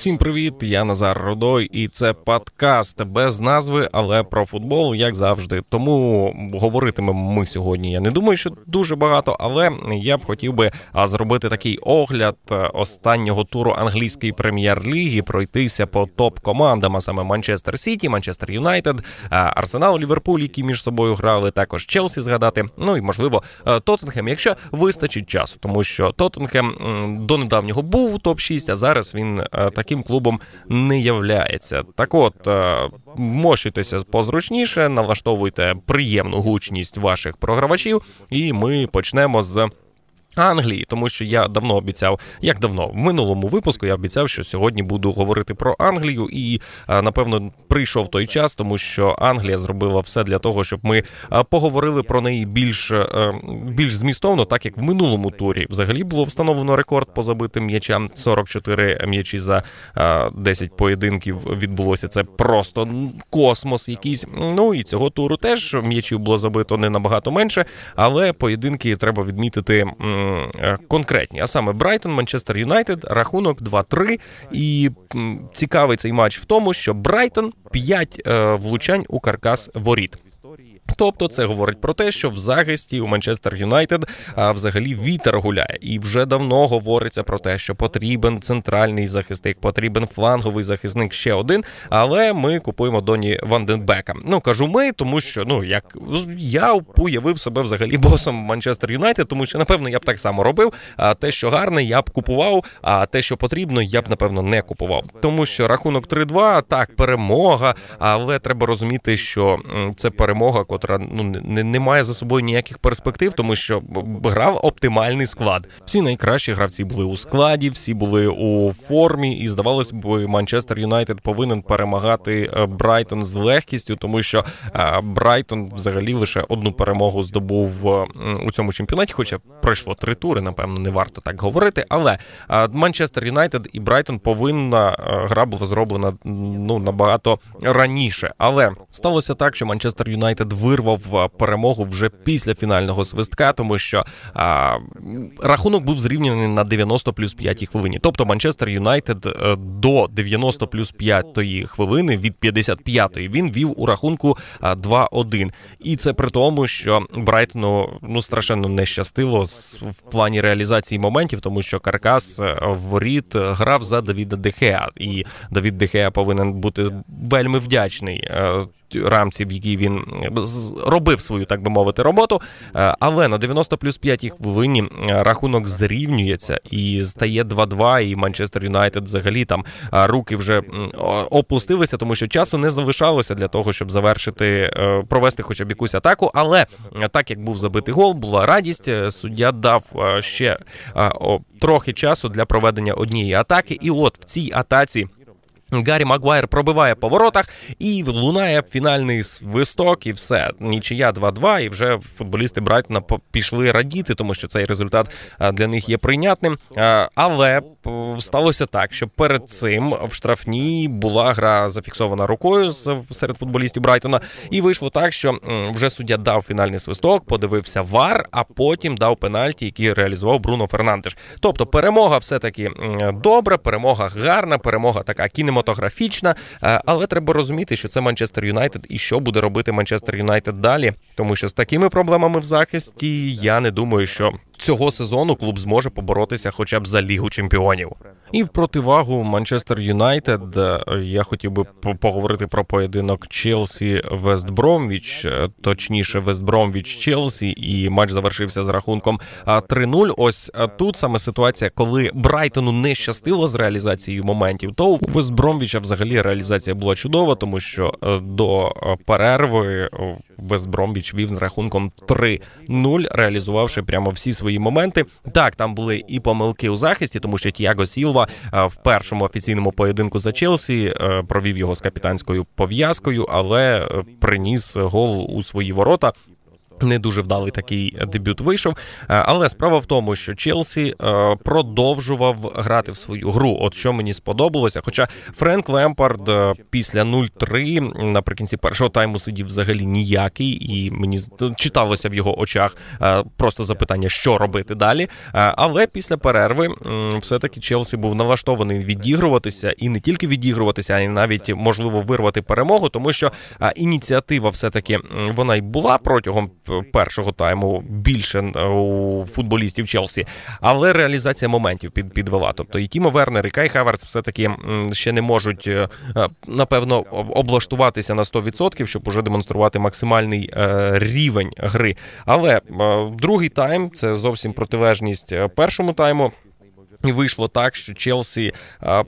Всім привіт, я Назар Родой, і це подкаст без назви, але про футбол, як завжди. Тому говоритимемо ми сьогодні. Я не думаю, що дуже багато, але я б хотів би зробити такий огляд останнього туру англійської прем'єр-ліги, пройтися по топ-командам, а саме Манчестер Сіті, Манчестер Юнайтед, Арсенал, Ліверпуль, які між собою грали, також Челсі згадати. Ну і можливо Тоттенхем, якщо вистачить часу, тому що Тоттенхем до недавнього був у топ 6 а зараз він таким клубом не являється. Так, от е, позручніше, налаштовуйте приємну гучність ваших програвачів, і ми почнемо з. Англії, тому що я давно обіцяв, як давно в минулому випуску я обіцяв, що сьогодні буду говорити про Англію, і напевно прийшов той час, тому що Англія зробила все для того, щоб ми поговорили про неї більш е, більш змістовно, так як в минулому турі взагалі було встановлено рекорд по забитим м'ячам. 44 м'ячі за 10 поєдинків відбулося. Це просто космос, якийсь. Ну і цього туру теж м'ячів було забито не набагато менше, але поєдинки треба відмітити. Е, конкретні, а саме Брайтон, Манчестер Юнайтед, рахунок 2-3. І цікавий цей матч в тому, що Брайтон 5 е, влучань у каркас воріт. Тобто це говорить про те, що в захисті у Манчестер Юнайтед а взагалі вітер гуляє, і вже давно говориться про те, що потрібен центральний захисник, потрібен фланговий захисник ще один. Але ми купуємо Доні Ванденбека. Ну кажу ми, тому що ну як я уявив себе взагалі босом Манчестер Юнайтед, тому що напевно я б так само робив. А те, що гарне, я б купував. А те, що потрібно, я б напевно не купував. Тому що рахунок 3-2, так, перемога, але треба розуміти, що це перемога, котра ну не, не має за собою ніяких перспектив, тому що грав оптимальний склад. Всі найкращі гравці були у складі, всі були у формі, і здавалось б, Манчестер Юнайтед повинен перемагати е, Брайтон з легкістю, тому що е, Брайтон взагалі лише одну перемогу здобув е, у цьому чемпіонаті. Хоча пройшло три тури, напевно, не варто так говорити. Але Манчестер Юнайтед і Брайтон повинна гра була зроблена ну набагато раніше. Але сталося так, що Манчестер Юнайтед вирвав перемогу вже після фінального свистка, тому що а, рахунок був зрівняний на 90 плюс 5 хвилині. Тобто Манчестер Юнайтед е, до 90 плюс 5 хвилини від 55-ї він вів у рахунку 2-1. І це при тому, що Брайтону ну страшенно не щастило в плані реалізації моментів, тому що Каркас е, воріт грав за Давіда Дехеа, і Давід Дехеа повинен бути вельми вдячний е, рамці, в якій він робив свою, так би мовити, роботу. Е, але на 90 плюс 5 хвилині е, рахунок зрівнюється і стає 2-2, і Манчестер Юнайтед взагалі там е, руки вже опустилися, тому що часу не залишалося для того, щоб завершити, провести хоча б якусь атаку. Але так як був забитий гол, була радість. Суддя дав ще трохи часу для проведення однієї атаки. І от в цій атаці. Гаррі Магуайр пробиває по воротах і лунає фінальний свисток, і все. Нічия 2-2, і вже футболісти Брайтона пішли радіти, тому що цей результат для них є прийнятним. Але сталося так, що перед цим в штрафній була гра зафіксована рукою серед футболістів Брайтона, і вийшло так, що вже суддя дав фінальний свисток, подивився VAR, а потім дав пенальті, який реалізував Бруно Фернандеш. Тобто перемога все таки добра, перемога гарна, перемога така кінемо кінематографічна, е, але треба розуміти, що це Манчестер Юнайтед і що буде робити Манчестер Юнайтед далі, тому що з такими проблемами в захисті я не думаю, що цього сезону клуб зможе поборотися хоча б за лігу чемпіонів. І в противагу Манчестер Юнайтед е, я хотів би поговорити про поєдинок Челсі Вестбромвіч, е, точніше Вестбромвіч Челсі, і матч завершився з рахунком 3-0. Ось е, тут саме ситуація, коли Брайтону не щастило з реалізацією моментів, то у Вестбромвіча взагалі реалізація була чудова, тому що до перерви Вестбромвіч вів з рахунком 3-0, реалізувавши прямо всі свої моменти. Так, там були і помилки у захисті, тому що Тіаго Сілва е, в першому офіційному поєдинку за Челсі е, провів його з капітанською пов'язкою, але е, приніс гол у свої ворота. Не дуже вдалий такий дебют вийшов. Е, але справа в тому, що Челсі е, продовжував грати в свою гру. От що мені сподобалося. Хоча Френк Лемпард е, після 0-3 наприкінці першого тайму сидів взагалі ніякий, і мені читалося в його очах просто запитання, що робити далі. Але після перерви все-таки Челсі був налаштований відігруватися і не тільки відігруватися, а й навіть можливо вирвати перемогу, тому що ініціатива все таки вона й була протягом першого тайму більше е, у футболістів Челсі, але реалізація моментів під підвела. Тобто і Тімо Вернер, і Кай Хаверс все таки ще не можуть е, е, напевно облаштуватися на 100%, щоб уже демонструвати максимальний рівень гри. Але другий тайм це зовсім протилежність першому тайму. І вийшло так, що Челсі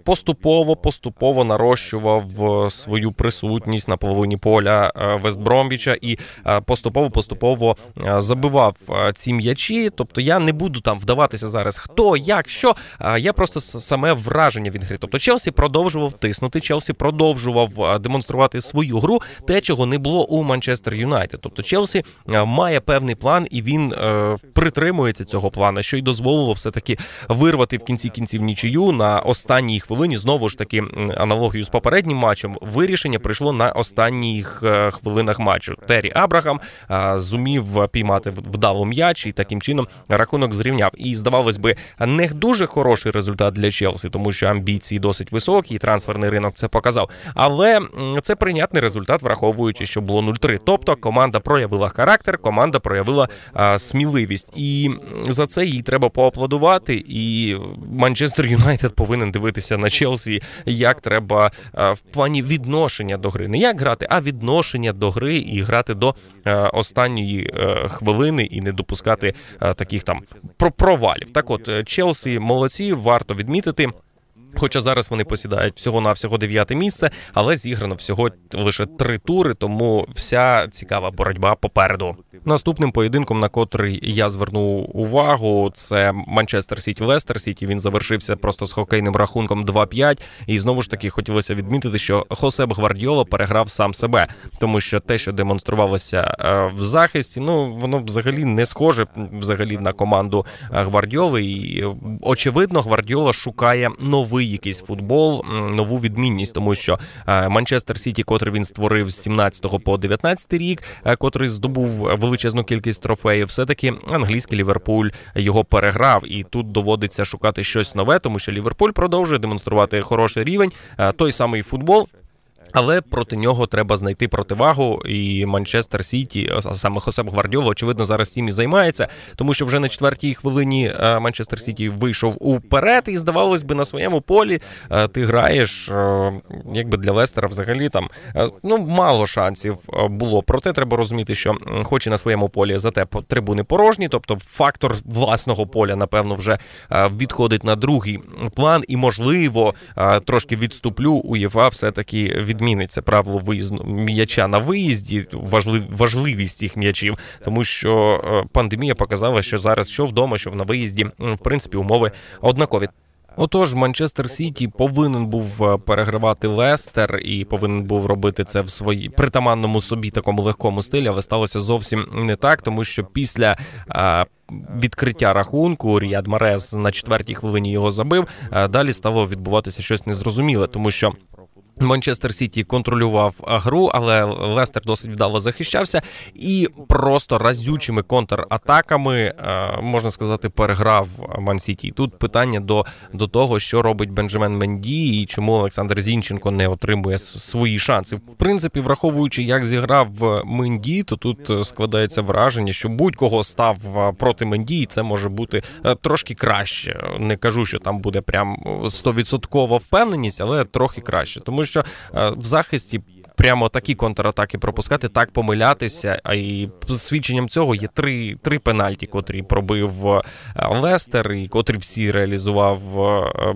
поступово поступово нарощував е, свою присутність на половині поля е, Вестбромвіча і поступово поступово е, забивав ці м'ячі. Тобто я не буду там вдаватися зараз, хто як що. Я просто саме враження від гри. Тобто Челсі продовжував тиснути. Челсі продовжував демонструвати свою гру, те, чого не було у Манчестер Юнайтед. Тобто Челсі має певний план, і він притримується цього плану, що й дозволило все таки вирвати в кінці кінців нічию на останній хвилині. Знову ж таки, аналогію з попереднім матчем. Вирішення прийшло на останніх е, хвилинах матчу. Террі Абрахам е, зумів піймати вдало м'яч і таким чином рахунок зрівняв. І здавалось би, не дуже хороший результат для Челсі, тому що амбіції досить високі, і трансферний ринок це показав. Але це прийнятний результат, враховуючи, що було 0-3. Тобто команда проявила характер, команда проявила а, сміливість, і за це їй треба поаплодувати. І Манчестер Юнайтед повинен дивитися на Челсі, як треба е, в плані відношення до гри. Не як грати, а відношення до гри і грати до е, останньої е, хвилини і не допускати таких там провалів. Так, от Челсі молодці, варто відмітити. Хоча зараз вони посідають всього на всього дев'яте місце, але зіграно всього лише три тури, тому вся цікава боротьба попереду. Наступним поєдинком, на котрий я звернув увагу, це Манчестер Сіті Лестер Сіті. Він завершився просто з хокейним рахунком 2-5. І знову ж таки хотілося відмітити, що Хосеп Гвардіола переграв сам себе, тому що те, що демонструвалося е, в захисті, ну воно взагалі не схоже взагалі на команду е, Гвардіоли. І очевидно, Гвардіола шукає новий якийсь футбол, нову відмінність, тому що е, Манчестер Сіті, котрий він створив з 17 по 19 рік, котрий здобув величезну кількість трофеїв, все таки англійський Ліверпуль його переграв, і тут доводиться шукати щось нове, тому що Ліверпуль продовжує демонструвати хороший рівень. Той самий футбол. Але проти нього треба знайти противагу. І Манчестер Сіті, а саме Хосеп Гвардіола, очевидно, зараз цим і займається, тому що вже на четвертій хвилині е, Манчестер Сіті вийшов уперед, і здавалось би, на своєму полі е, ти граєш, е, якби для Лестера взагалі там ну мало шансів було. Проте треба розуміти, що хоч і на своєму полі зате трибуни порожні, тобто фактор власного поля, напевно, вже відходить на другий план, і можливо трошки відступлю. УЄФА все таки від відмінить це правило виїзну м'яча на виїзді, важлив, важливість цих м'ячів, тому що е, пандемія показала, що зараз що вдома, що на виїзді, в принципі, умови однакові. Отож, Манчестер Сіті повинен був е, перегравати Лестер і повинен був робити це в своїй притаманному собі такому легкому стилі, але сталося зовсім не так, тому що після. А, Відкриття рахунку Ріад Марес на четвертій хвилині його забив. Далі стало відбуватися щось незрозуміле, тому що Манчестер Сіті контролював гру, але Лестер досить вдало захищався і просто разючими контратаками, е, можна сказати, переграв Ман Сіті. Тут питання до до того, що робить Бенджамен Менді і чому Олександр Зінченко не отримує свої шанси. В принципі, враховуючи, як зіграв Менді, то тут е, складається враження, що будь-кого став е, проти Менді, і це може бути трошки краще. Не кажу, що там буде прям стовідсоткова впевненість, але трохи краще, тому що що е, в захисті прямо такі контратаки пропускати, так помилятися. А і свідченням цього є три три пенальті, котрі пробив е, Лестер, і котрі всі реалізував е,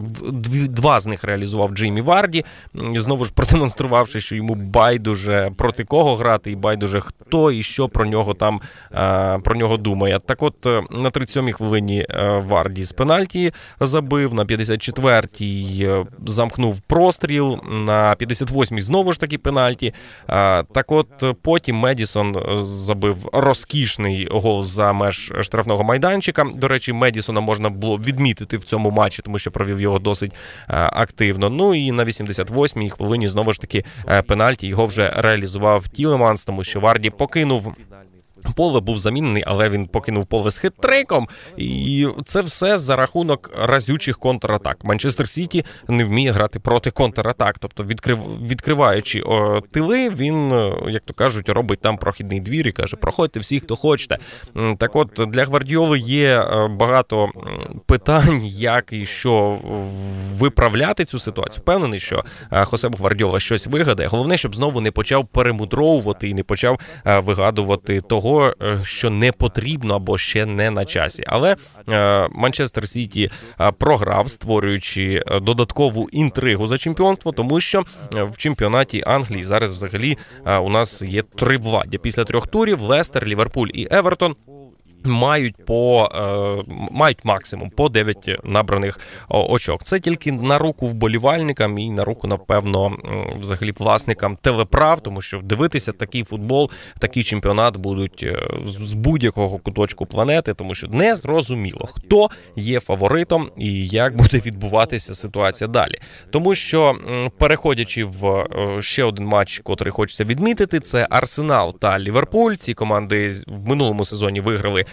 два з них реалізував Джеймі Варді. Знову ж продемонструвавши, що йому байдуже проти кого грати, і байдуже хто і що про нього там е, про нього думає. Так, от на 37-й хвилині Варді з пенальті забив, на 54-й замкнув простріл, на 58-й знову ж таки пенальті пенальті. Так, от потім Медісон забив розкішний гол за меж штрафного майданчика. До речі, Медісона можна було відмітити в цьому матчі, тому що провів його досить активно. Ну і на 88-й хвилині знову ж таки пенальті його вже реалізував Тілеманс, тому що Варді покинув Поле був замінений, але він покинув поле з хитриком, і це все за рахунок разючих контратак. Манчестер Сіті не вміє грати проти контратак. Тобто, відкрив, відкриваючи о, тили, він, е, як то кажуть, робить там прохідний двір і каже: проходьте всі, хто хочете. Так, от для Гвардіоли є е, багато питань, як і що виправляти цю ситуацію. Впевнений, що е, Хосеб Гвардіола щось вигадає. Головне, щоб знову не почав перемудровувати і не почав вигадувати того того, е, що не потрібно або ще не на часі. Але е, Манчестер Сіті е, програв, створюючи додаткову інтригу за чемпіонство, тому що в чемпіонаті Англії зараз взагалі у нас є три владі після трьох турів: Лестер, Ліверпуль і Евертон. Мають по е, мають максимум по 9 набраних очок. Це тільки на руку вболівальникам і на руку, напевно, взагалі власникам телеправ, тому що дивитися такий футбол, такий чемпіонат будуть е, з будь-якого куточку планети, тому що не зрозуміло, хто є фаворитом і як буде відбуватися ситуація далі. Тому що переходячи в е, ще один матч, котрий хочеться відмітити, це Арсенал та Ліверпуль. Ці команди в минулому сезоні виграли.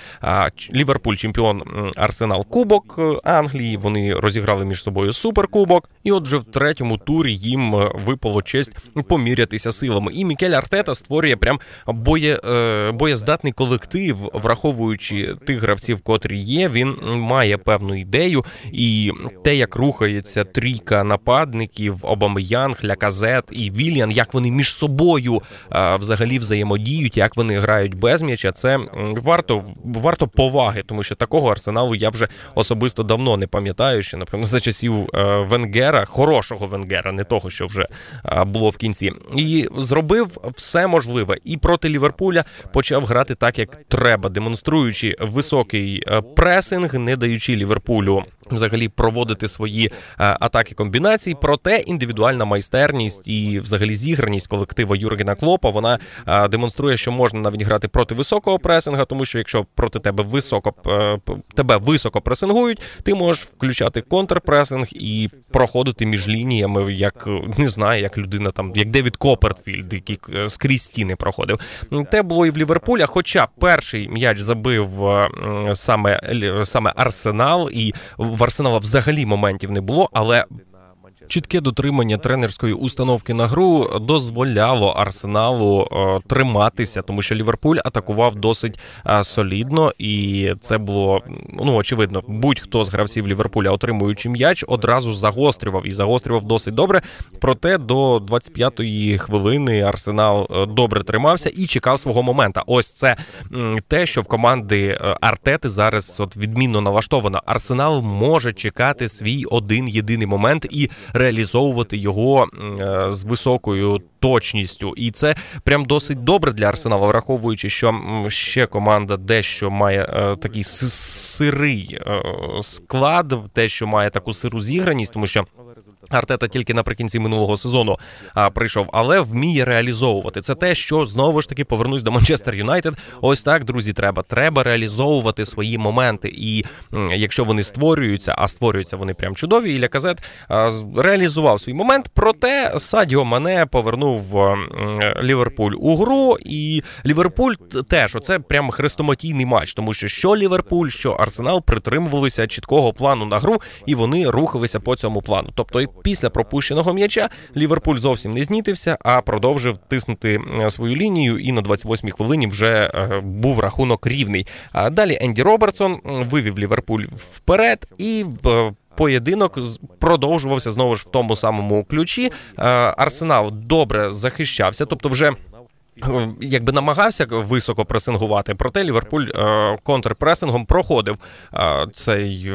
Ліверпуль, чемпіон Арсенал Кубок е, Англії. Вони розіграли між собою суперкубок. І отже, в третьому турі їм е, випало честь помірятися силами. І Мікель Артета створює прям боє, е, боєздатний колектив, враховуючи тих гравців, котрі є. Він має певну ідею, і те, як рухається трійка нападників, Обамеянг, Ляказет і Вільян, як вони між собою взагалі взаємодіють, як вони грають без м'яча, це варто варто поваги, тому що такого арсеналу я вже особисто давно не пам'ятаю, що напевно за часів е, Венгера, хорошого Венгера, не того, що вже е, було в кінці, і зробив все можливе. І проти Ліверпуля почав грати так, як треба, демонструючи високий е, пресинг, не даючи Ліверпулю взагалі проводити свої атаки комбінації. Проте індивідуальна майстерність і, взагалі, зіграність колектива Юргена Клопа вона демонструє, що можна навіть грати проти високого пресинга, тому що якщо проти тебе високо е, тебе високо пресингують, ти можеш включати контрпресинг і проходити між лініями, як не знаю, як людина там, як Девід Копертфільд, який е, скрізь стіни проходив. Те було і в Ліверпуля. Хоча перший м'яч забив е, саме саме Арсенал, і в Арсенала взагалі моментів не було, але Чітке дотримання тренерської установки на гру дозволяло арсеналу е, триматися, тому що Ліверпуль атакував досить е, солідно, і це було ну очевидно. Будь-хто з гравців Ліверпуля, отримуючи м'яч, одразу загострював і загострював досить добре. Проте до 25-ї хвилини арсенал е, добре тримався і чекав свого момента. Ось це те, що в команди Артети зараз от відмінно налаштовано. Арсенал може чекати свій один єдиний момент і реалізовувати його е, з високою точністю, і це прям досить добре для арсенала, враховуючи, що ще команда дещо має е, такий сирий е, склад, те, що має таку сиру зіграність, тому що. Артета тільки наприкінці минулого сезону а, прийшов, але вміє реалізовувати. Це те, що знову ж таки повернусь до Манчестер Юнайтед. Ось так, друзі, треба. Треба реалізовувати свої моменти. І якщо вони створюються, а створюються вони прям чудові. І Ляказет реалізував свій момент. Проте Садіо Мане повернув Ліверпуль у гру. І Ліверпуль теж оце прям хрестоматійний матч, тому що що Ліверпуль, що Арсенал притримувалися чіткого плану на гру, і вони рухалися по цьому плану. Тобто після пропущеного м'яча Ліверпуль зовсім не знітився, а продовжив тиснути е, свою лінію. І на 28-й хвилині вже е, був рахунок рівний. А далі Енді Робертсон вивів Ліверпуль вперед і е, Поєдинок продовжувався знову ж в тому самому ключі. Арсенал добре захищався, тобто вже якби намагався високо пресингувати, проте Ліверпуль контрпресингом проходив цей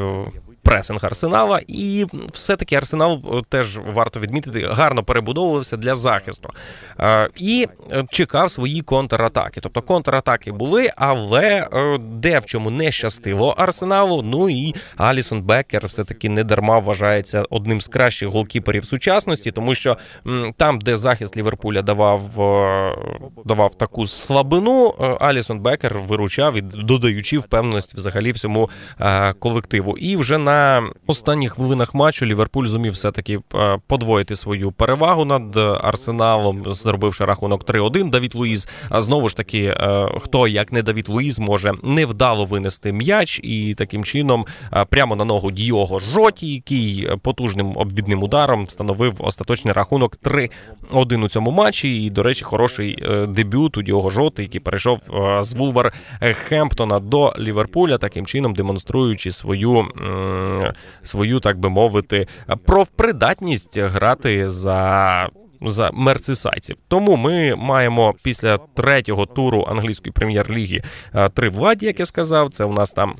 пресинг арсенала, і все-таки арсенал теж варто відмітити, гарно перебудовувався для захисту і чекав свої контратаки. Тобто контратаки були, але де в чому не щастило арсеналу. Ну і Алісон Беккер все таки не дарма вважається одним з кращих голкіперів сучасності, тому що там, де захист Ліверпуля давав давав таку слабину, Алісон Беккер виручав і додаючи впевненості взагалі всьому колективу. І вже на останніх хвилинах матчу Ліверпуль зумів все таки подвоїти свою перевагу над арсеналом, зробивши рахунок 3-1. Давід Луїз знову ж таки, хто як не Давід Луїз може невдало винести м'яч і таким чином прямо на ногу Діого Жоті, який потужним обвідним ударом встановив остаточний рахунок 3-1 у цьому матчі. І, до речі, хороший е, дебют у Діого Жоти, який перейшов е, з Вулвар Хемптона до Ліверпуля, таким чином демонструючи свою, свою, так би мовити, профпридатність грати за за мерсисайців. Тому ми маємо після третього туру англійської прем'єр-ліги е, три владі, як я сказав. Це у нас там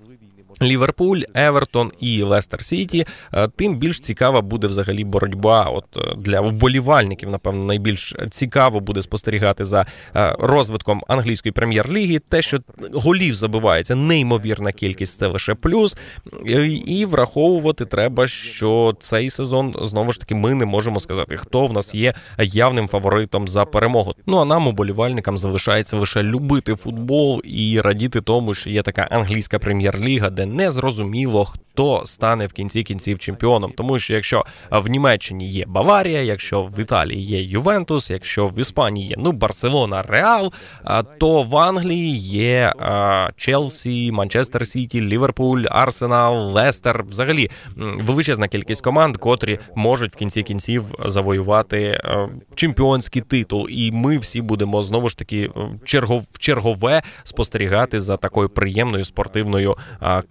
Ліверпуль, Евертон і Лестер Сіті. Е, тим більш цікава буде взагалі боротьба. От е, для вболівальників, напевно, найбільш цікаво буде спостерігати за е, розвитком англійської прем'єр-ліги. Те, що голів забивається неймовірна кількість, це лише плюс. І враховувати треба, що цей сезон знову ж таки ми не можемо сказати, хто в нас є явним фаворитом за перемогу. Ну а нам, уболівальникам, залишається лише любити футбол і радіти тому, що є така англійська прем'єр-ліга, де не зрозуміло, хто стане в кінці кінців чемпіоном. Тому що якщо в Німеччині є Баварія, якщо в Італії є Ювентус, якщо в Іспанії є ну Барселона, Реал, то в Англії є Челсі, Манчестер Сіті, Ліверпуль, Арсенал, Лестер. Взагалі величезна кількість команд, котрі можуть в кінці кінців завоювати чемпіонський титул. І ми всі будемо знову ж таки чергов чергове спостерігати за такою приємною спортивною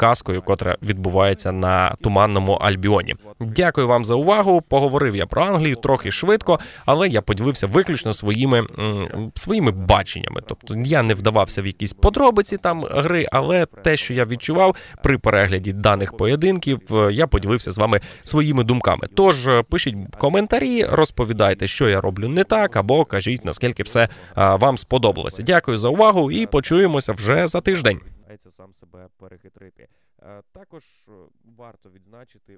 казкою, котра відбувається на туманному Альбіоні. Дякую вам за увагу. Поговорив я про Англію трохи швидко, але я поділився виключно своїми своїми баченнями. Тобто я не вдавався в якісь подробиці там гри, але те, що я відчував при перегляді даних поєдинків, я поділився з вами своїми думками. Тож пишіть коментарі, розповідайте, що я роблю не так, або кажіть наскільки все вам сподобалося. Дякую за увагу і почуємося вже за тиждень намагається сам себе перехитрити. Е, також е, варто відзначити